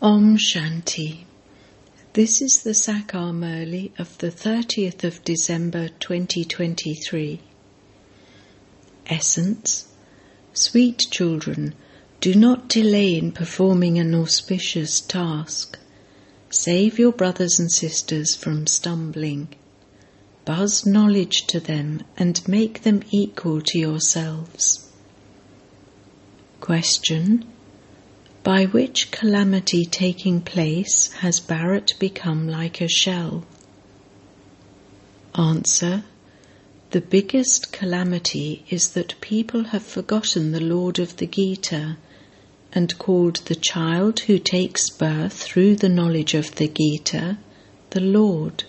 Om Shanti. This is the Sakar Murli of the 30th of December 2023. Essence Sweet children, do not delay in performing an auspicious task. Save your brothers and sisters from stumbling. Buzz knowledge to them and make them equal to yourselves. Question By which calamity taking place has Bharat become like a shell? Answer The biggest calamity is that people have forgotten the Lord of the Gita and called the child who takes birth through the knowledge of the Gita the Lord.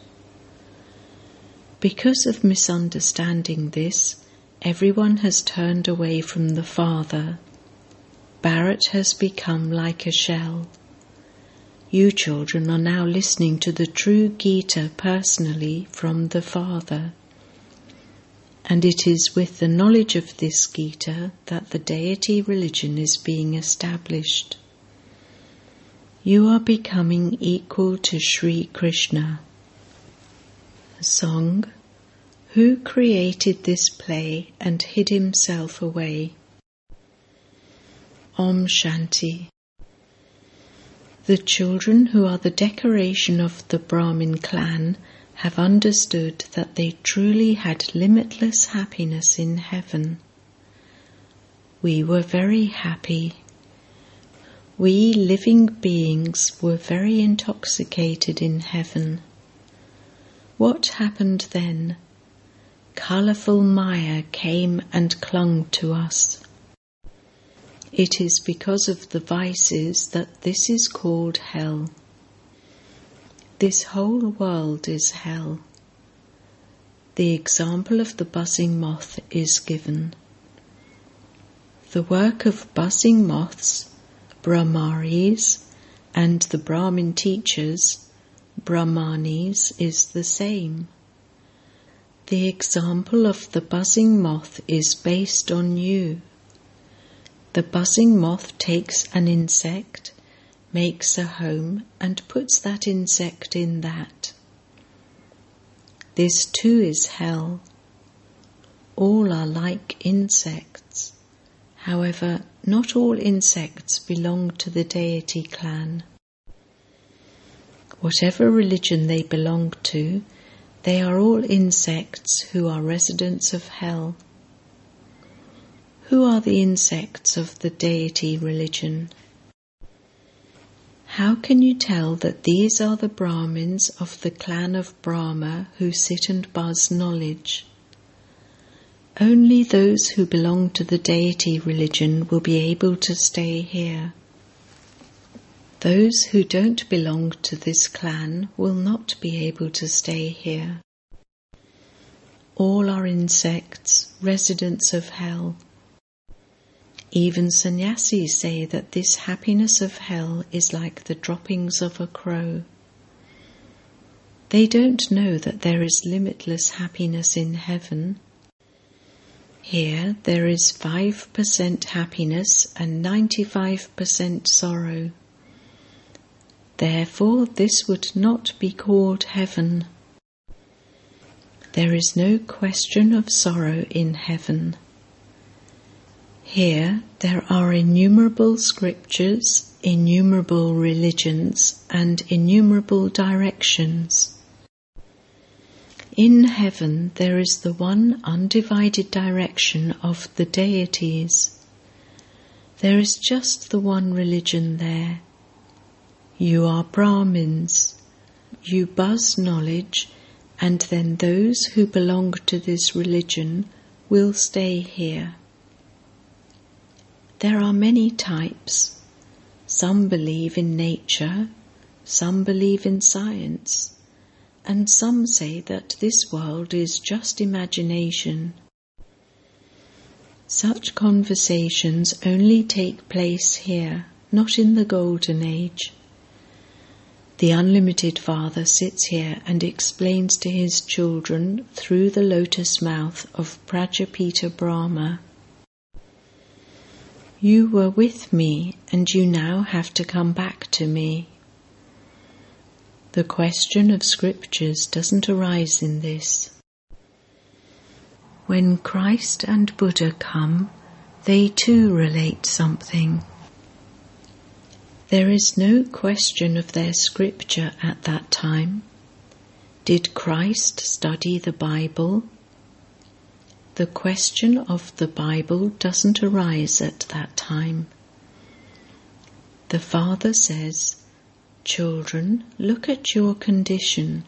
Because of misunderstanding this, everyone has turned away from the Father. Bharat has become like a shell. You children are now listening to the true Gita personally from the Father. And it is with the knowledge of this Gita that the deity religion is being established. You are becoming equal to Sri Krishna. Song Who created this play and hid himself away? Om Shanti. The children who are the decoration of the Brahmin clan have understood that they truly had limitless happiness in heaven. We were very happy. We living beings were very intoxicated in heaven. What happened then? Colourful Maya came and clung to us. It is because of the vices that this is called hell. This whole world is hell. The example of the buzzing moth is given. The work of buzzing moths, Brahmaris, and the Brahmin teachers Brahmanis is the same. The example of the buzzing moth is based on you. The buzzing moth takes an insect, makes a home, and puts that insect in that. This too is hell. All are like insects. However, not all insects belong to the deity clan. Whatever religion they belong to, they are all insects who are residents of hell. Who are the insects of the deity religion? How can you tell that these are the Brahmins of the clan of Brahma who sit and buzz knowledge? Only those who belong to the deity religion will be able to stay here. Those who don't belong to this clan will not be able to stay here. All are insects, residents of hell. Even sannyasis say that this happiness of hell is like the droppings of a crow. They don't know that there is limitless happiness in heaven. Here there is 5% happiness and 95% sorrow. Therefore, this would not be called heaven. There is no question of sorrow in heaven. Here there are innumerable scriptures, innumerable religions, and innumerable directions. In heaven there is the one undivided direction of the deities. There is just the one religion there you are Brahmins. You buzz knowledge, and then those who belong to this religion will stay here. There are many types. Some believe in nature, some believe in science, and some say that this world is just imagination. Such conversations only take place here, not in the Golden Age. The unlimited Father sits here and explains to his children through the lotus mouth of Prajapita Brahma. You were with me and you now have to come back to me. The question of scriptures doesn't arise in this. When Christ and Buddha come, they too relate something. There is no question of their scripture at that time. Did Christ study the Bible? The question of the Bible doesn't arise at that time. The Father says, Children, look at your condition.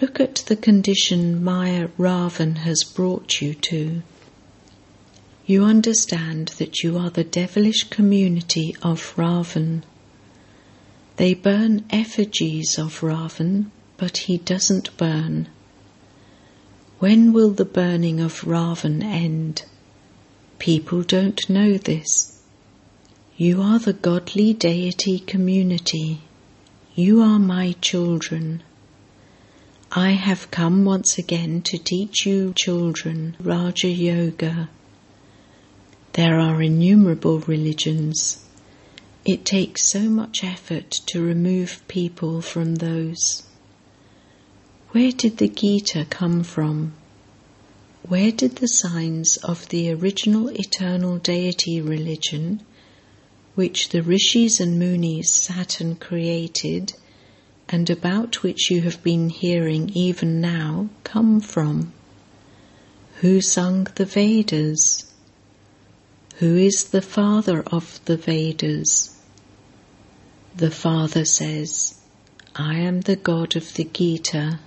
Look at the condition Maya Ravan has brought you to. You understand that you are the devilish community of Ravan. They burn effigies of Ravan, but he doesn't burn. When will the burning of Ravan end? People don't know this. You are the godly deity community. You are my children. I have come once again to teach you children Raja Yoga. There are innumerable religions. It takes so much effort to remove people from those. Where did the Gita come from? Where did the signs of the original eternal deity religion, which the rishis and munis sat and created, and about which you have been hearing even now, come from? Who sung the Vedas? Who is the father of the Vedas? The father says, I am the God of the Gita.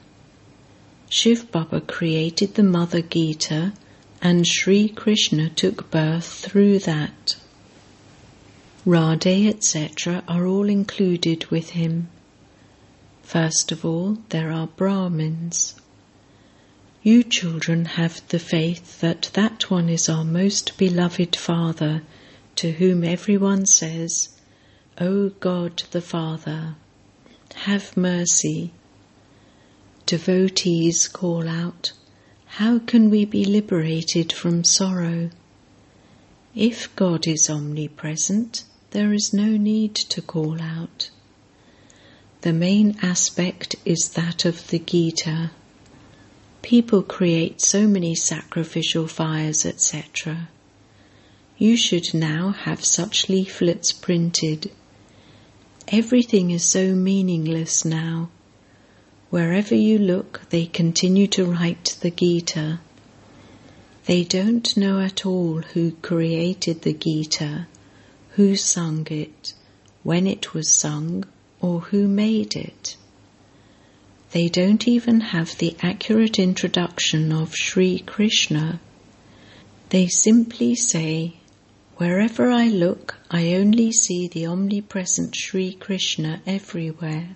Shiv Baba created the Mother Gita and Sri Krishna took birth through that. Radhe, etc., are all included with him. First of all, there are Brahmins. You children have the faith that that one is our most beloved Father, to whom everyone says, O God the Father, have mercy. Devotees call out, How can we be liberated from sorrow? If God is omnipresent, there is no need to call out. The main aspect is that of the Gita People create so many sacrificial fires, etc. You should now have such leaflets printed. Everything is so meaningless now. Wherever you look, they continue to write the Gita. They don't know at all who created the Gita, who sung it, when it was sung, or who made it. They don't even have the accurate introduction of Sri Krishna. They simply say, Wherever I look, I only see the omnipresent Sri Krishna everywhere.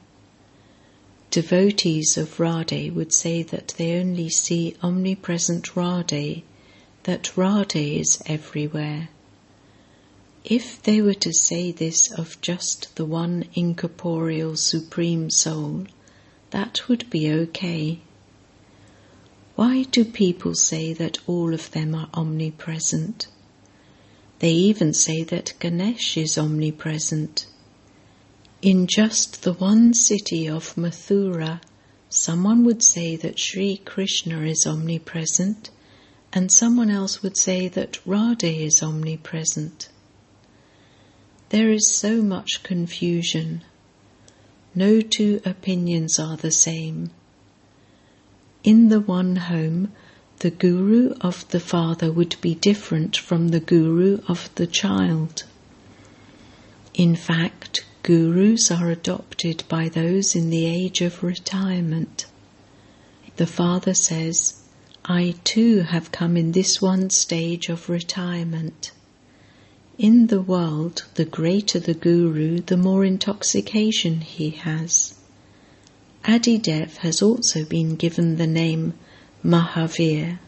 Devotees of Radhe would say that they only see omnipresent Radhe, that Radhe is everywhere. If they were to say this of just the one incorporeal Supreme Soul, that would be okay. Why do people say that all of them are omnipresent? They even say that Ganesh is omnipresent. In just the one city of Mathura, someone would say that Sri Krishna is omnipresent, and someone else would say that Radha is omnipresent. There is so much confusion no two opinions are the same. In the one home, the guru of the father would be different from the guru of the child. In fact, gurus are adopted by those in the age of retirement. The father says, I too have come in this one stage of retirement. In the world, the greater the guru, the more intoxication he has. Adidev has also been given the name Mahavir.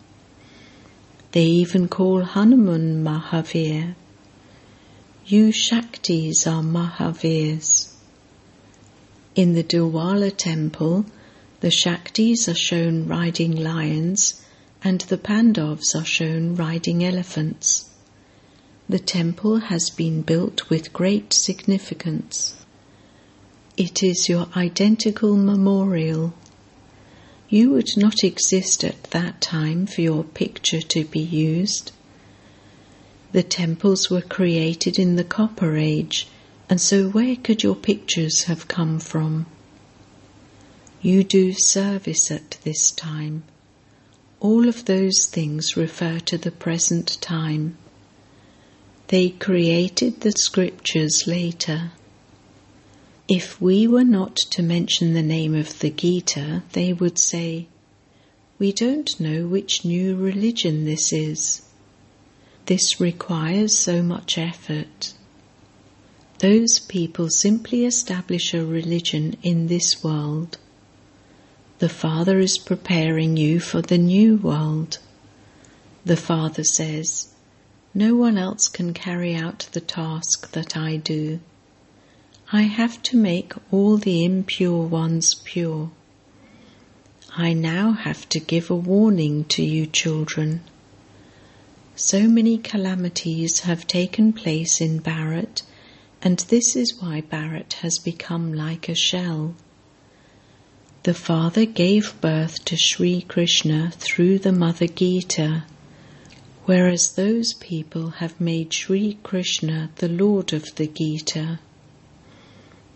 They even call Hanuman Mahavir. You Shaktis are Mahavirs. In the Dilwala temple, the Shaktis are shown riding lions and the Pandavas are shown riding elephants. The temple has been built with great significance. It is your identical memorial. You would not exist at that time for your picture to be used. The temples were created in the Copper Age, and so where could your pictures have come from? You do service at this time. All of those things refer to the present time. They created the scriptures later. If we were not to mention the name of the Gita, they would say, We don't know which new religion this is. This requires so much effort. Those people simply establish a religion in this world. The Father is preparing you for the new world. The Father says, No one else can carry out the task that I do. I have to make all the impure ones pure. I now have to give a warning to you, children. So many calamities have taken place in Bharat, and this is why Bharat has become like a shell. The father gave birth to Sri Krishna through the mother Gita, whereas those people have made Sri Krishna the Lord of the Gita.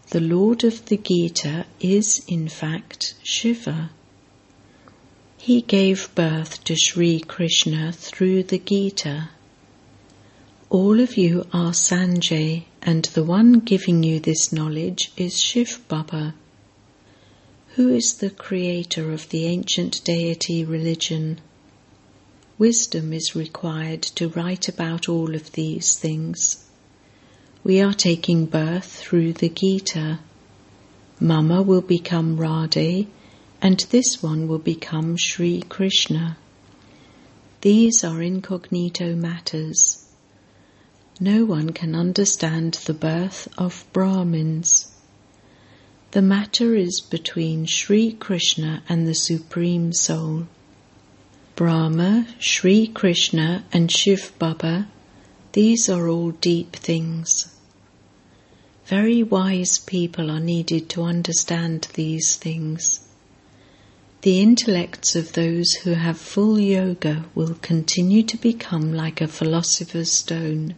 The Lord of the Gita is, in fact, Shiva. He gave birth to Sri Krishna through the Gita. All of you are Sanjay, and the one giving you this knowledge is Shiv Baba. Who is the creator of the ancient deity religion? Wisdom is required to write about all of these things. We are taking birth through the Gita. Mama will become Radhe, and this one will become Sri Krishna. These are incognito matters. No one can understand the birth of Brahmins. The matter is between Sri Krishna and the Supreme Soul. Brahma, Sri Krishna, and Shiv Baba, these are all deep things. Very wise people are needed to understand these things. The intellects of those who have full yoga will continue to become like a philosopher's stone.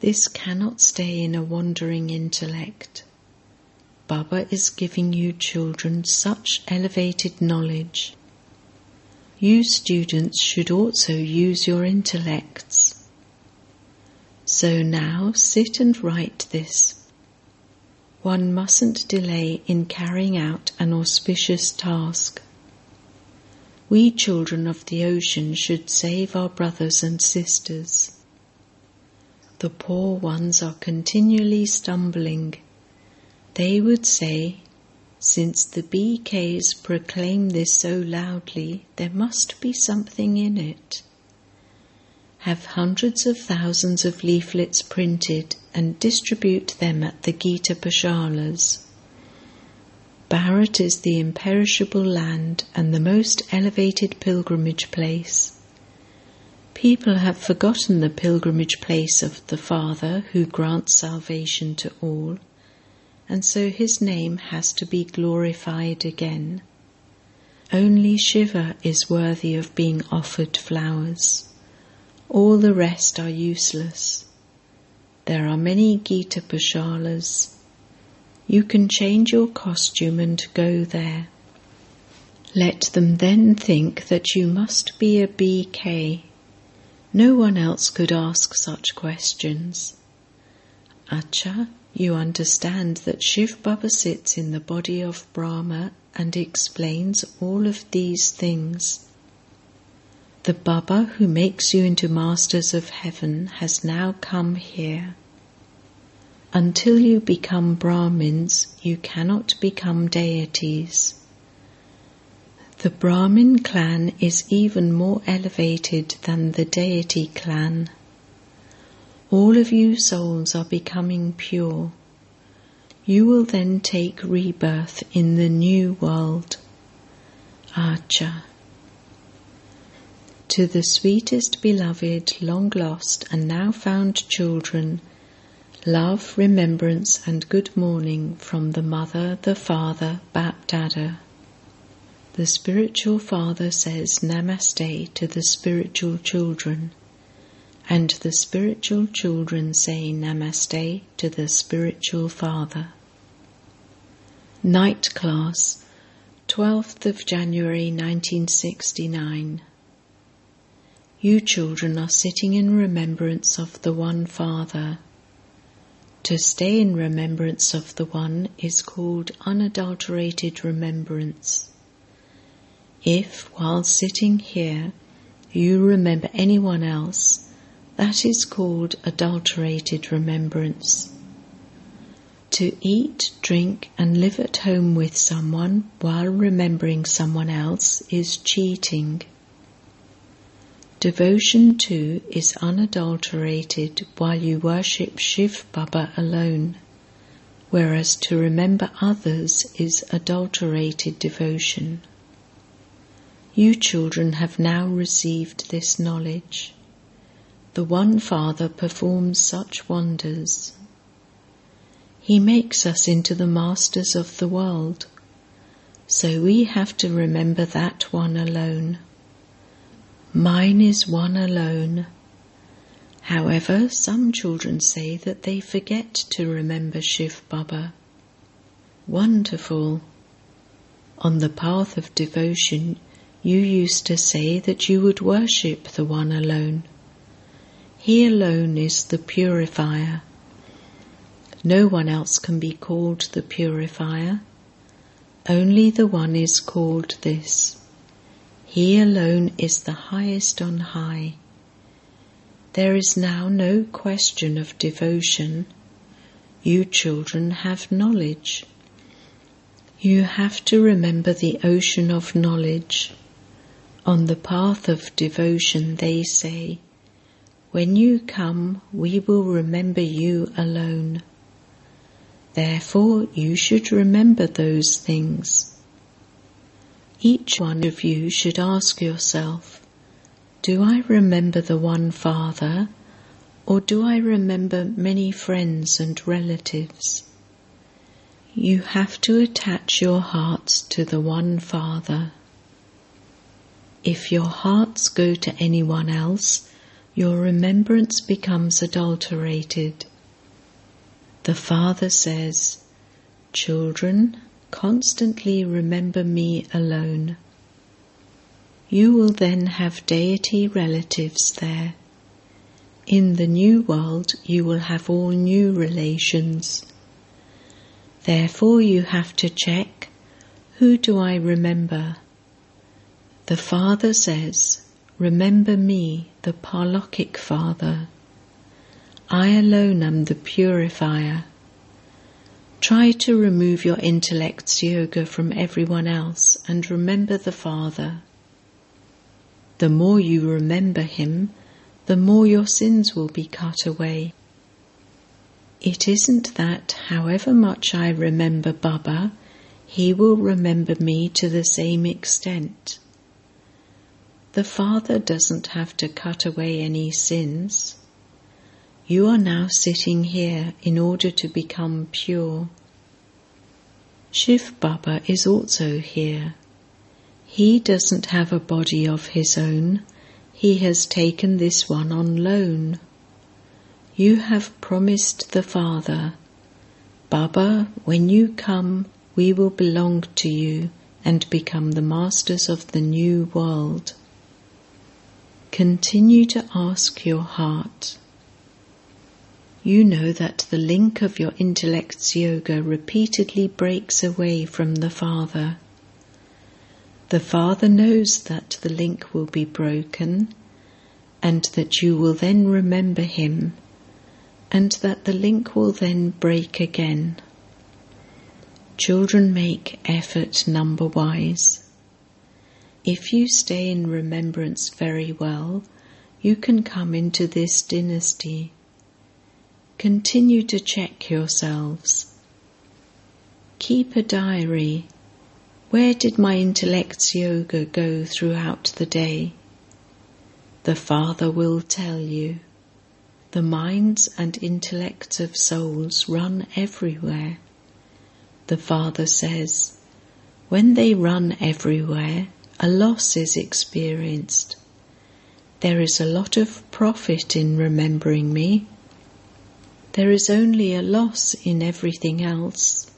This cannot stay in a wandering intellect. Baba is giving you children such elevated knowledge. You students should also use your intellects. So now sit and write this. One mustn't delay in carrying out an auspicious task. We children of the ocean should save our brothers and sisters. The poor ones are continually stumbling they would say, since the BKs proclaim this so loudly, there must be something in it. Have hundreds of thousands of leaflets printed and distribute them at the Gita Pathshalas. Bharat is the imperishable land and the most elevated pilgrimage place. People have forgotten the pilgrimage place of the Father who grants salvation to all and so his name has to be glorified again. Only Shiva is worthy of being offered flowers. All the rest are useless. There are many Gita Pathshalas. You can change your costume and go there. Let them then think that you must be a BK. No one else could ask such questions. Acha, you understand that Shiv Baba sits in the body of Brahma and explains all of these things. The Baba who makes you into masters of heaven has now come here. Until you become Brahmins, you cannot become deities. The Brahmin clan is even more elevated than the deity clan. All of you souls are becoming pure. You will then take rebirth in the new world. Acha. To the sweetest beloved, long lost, and now found children, love, remembrance, and good morning from the Mother, the Father, Bap Dada. The spiritual father says Namaste to the spiritual children, and the spiritual children say Namaste to the spiritual father. Night Class, 12th of January 1969. You children are sitting in remembrance of the One Father. To stay in remembrance of the One is called unadulterated remembrance. If, while sitting here, you remember anyone else, that is called adulterated remembrance. To eat, drink, and live at home with someone while remembering someone else is cheating. Devotion too is unadulterated while you worship Shiv Baba alone, whereas to remember others is adulterated devotion. You children have now received this knowledge. The One Father performs such wonders. He makes us into the masters of the world, so we have to remember that one alone. Mine is one alone. However, some children say that they forget to remember Shiv Baba. Wonderful! On the path of devotion, you used to say that you would worship the one alone. He alone is the purifier. No one else can be called the purifier. Only the one is called this. He alone is the highest on high. There is now no question of devotion. You children have knowledge. You have to remember the ocean of knowledge. On the path of devotion, they say, When you come, we will remember you alone. Therefore, you should remember those things. Each one of you should ask yourself Do I remember the one Father, or do I remember many friends and relatives? You have to attach your hearts to the one Father. If your hearts go to anyone else, your remembrance becomes adulterated. The Father says, Children, constantly remember me alone. You will then have deity relatives there. In the new world, you will have all new relations. Therefore, you have to check who do I remember? The Father says, Remember me, the Parlokic Father. I alone am the purifier. Try to remove your intellect's yoga from everyone else and remember the Father. The more you remember Him, the more your sins will be cut away. It isn't that, however much I remember Baba, he will remember me to the same extent. The Father doesn't have to cut away any sins. You are now sitting here in order to become pure. Shiv Baba is also here. He doesn't have a body of his own, he has taken this one on loan. You have promised the Father, Baba, when you come, we will belong to you and become the masters of the new world. Continue to ask your heart you know that the link of your intellect's yoga repeatedly breaks away from the Father. The Father knows that the link will be broken and that you will then remember Him and that the link will then break again. Children make effort number wise. If you stay in remembrance very well, you can come into this dynasty Continue to check yourselves. Keep a diary. Where did my intellect's yoga go throughout the day? the Father will tell you. The minds and intellects of souls run everywhere. The Father says, when they run everywhere, a loss is experienced. There is a lot of profit in remembering me. There is only a loss in everything else.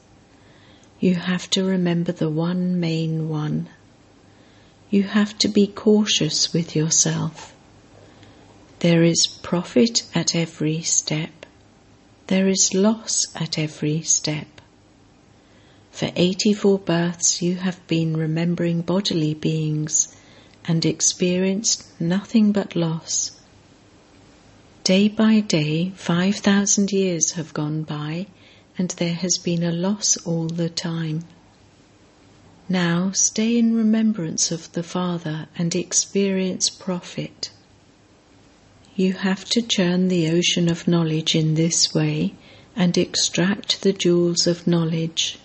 You have to remember the one main one. You have to be cautious with yourself. There is profit at every step. There is loss at every step. For 84 births you have been remembering bodily beings and experienced nothing but loss. Day by day, 5,000 years have gone by and there has been a loss all the time. Now stay in remembrance of the Father and experience profit. You have to churn the ocean of knowledge in this way and extract the jewels of knowledge.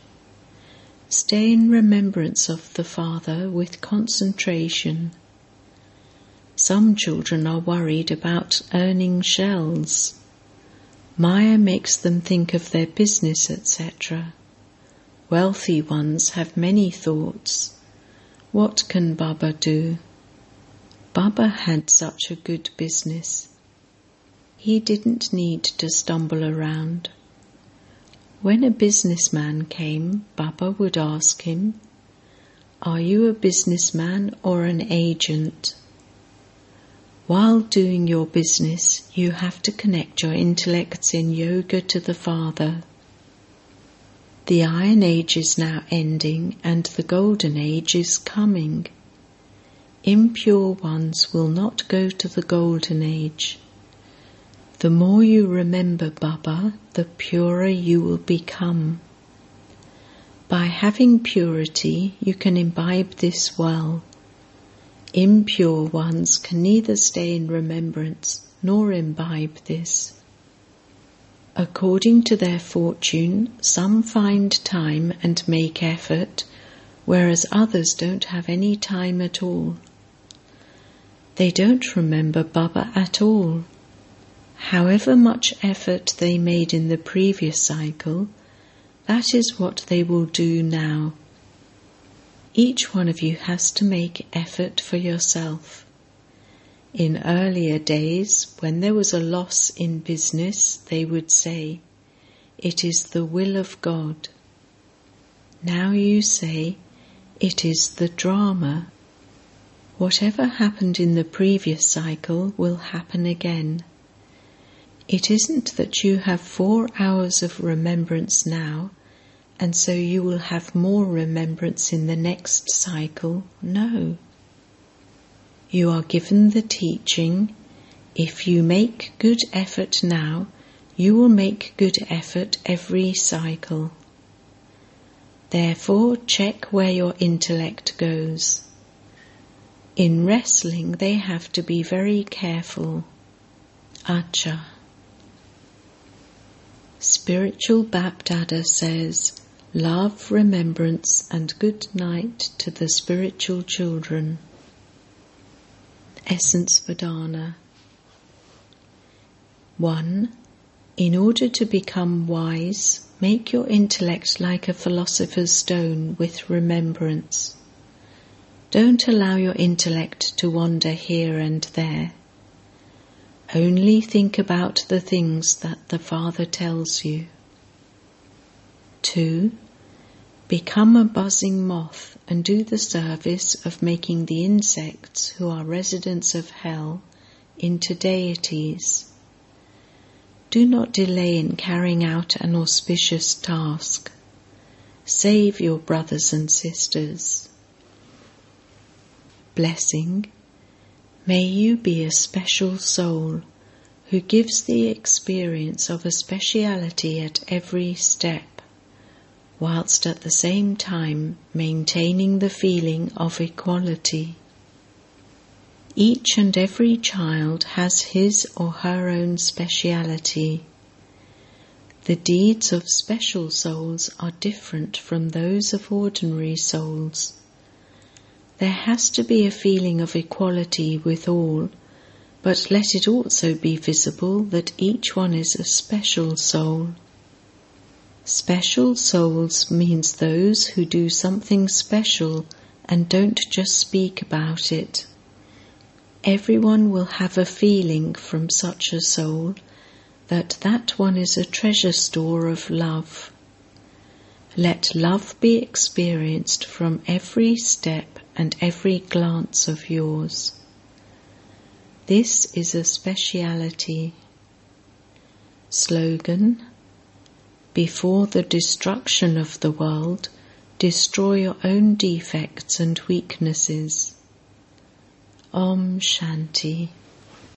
Stay in remembrance of the Father with concentration. Some children are worried about earning shells. Maya makes them think of their business, etc. Wealthy ones have many thoughts. What can Baba do? Baba had such a good business. He didn't need to stumble around. When a businessman came, Baba would ask him, Are you a businessman or an agent? While doing your business, you have to connect your intellects in yoga to the Father. The Iron Age is now ending and the Golden Age is coming. Impure ones will not go to the Golden Age. The more you remember Baba, the purer you will become. By having purity, you can imbibe this well. Impure ones can neither stay in remembrance nor imbibe this. According to their fortune, some find time and make effort, whereas others don't have any time at all. They don't remember Baba at all However much effort they made in the previous cycle, that is what they will do now. Each one of you has to make effort for yourself. In earlier days, when there was a loss in business, they would say, It is the will of God. Now you say, It is the drama. Whatever happened in the previous cycle will happen again. It isn't that you have four hours of remembrance now, and so you will have more remembrance in the next cycle. No. You are given the teaching if you make good effort now, you will make good effort every cycle. Therefore, check where your intellect goes. In wrestling, they have to be very careful. Acha. Spiritual Bapdada says, Love, remembrance, and good night to the spiritual children. Essence Vedana 1. In order to become wise, make your intellect like a philosopher's stone with remembrance. Don't allow your intellect to wander here and there. Only think about the things that the Father tells you. 2. Become a buzzing moth and do the service of making the insects who are residents of hell into deities. Do not delay in carrying out an auspicious task. Save your brothers and sisters. Blessing May you be a special soul who gives the experience of a speciality at every step, whilst at the same time maintaining the feeling of equality. Each and every child has his or her own speciality. The deeds of special souls are different from those of ordinary souls. There has to be a feeling of equality with all, but let it also be visible that each one is a special soul. Special souls means those who do something special and don't just speak about it. Everyone will have a feeling from such a soul that that one is a treasure store of love. Let love be experienced from every step and every glance of yours. This is a speciality. Slogan Before the destruction of the world, destroy your own defects and weaknesses. Om Shanti.